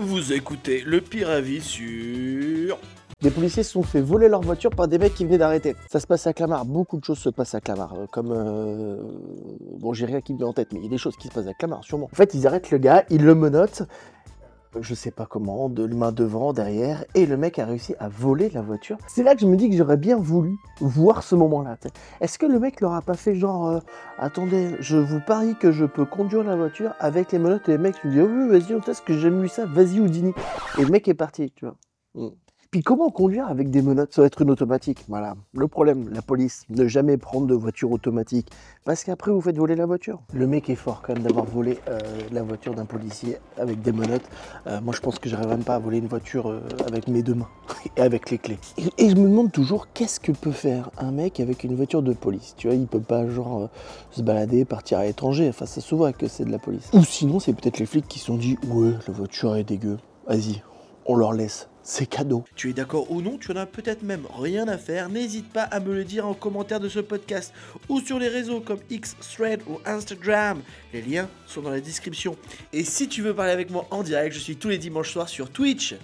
Vous écoutez le pire avis sur... Des policiers se sont fait voler leur voiture par des mecs qui venaient d'arrêter. Ça se passe à Clamart, beaucoup de choses se passent à Clamart. euh, Comme. euh, Bon, j'ai rien qui me vient en tête, mais il y a des choses qui se passent à Clamart, sûrement. En fait, ils arrêtent le gars, ils le menottent, je sais pas comment, de main devant, derrière, et le mec a réussi à voler la voiture. C'est là que je me dis que j'aurais bien voulu voir ce moment-là. Est-ce que le mec leur a pas fait genre. euh, attendez, je vous parie que je peux conduire la voiture avec les menottes, et les mecs me disent, oh, oui, vas-y, on teste que j'ai vu ça, vas-y, Houdini. Et le mec est parti, tu vois. Mm. Puis comment conduire avec des menottes? Ça va être une automatique. Voilà. Le problème, la police, ne jamais prendre de voiture automatique. Parce qu'après, vous faites voler la voiture. Le mec est fort quand même d'avoir volé euh, la voiture d'un policier avec des menottes. Euh, moi, je pense que j'arrive même pas à voler une voiture euh, avec mes deux mains et avec les clés. Et, et je me demande toujours, qu'est-ce que peut faire un mec avec une voiture de police? Tu vois, il peut pas, genre, se balader, partir à l'étranger. Enfin, ça se voit que c'est de la police. Ou sinon, c'est peut-être les flics qui se sont dit, ouais, la voiture est dégueu. Vas-y, on leur laisse. C'est cadeau. Tu es d'accord ou non Tu en as peut-être même rien à faire. N'hésite pas à me le dire en commentaire de ce podcast ou sur les réseaux comme X, Thread ou Instagram. Les liens sont dans la description. Et si tu veux parler avec moi en direct, je suis tous les dimanches soirs sur Twitch.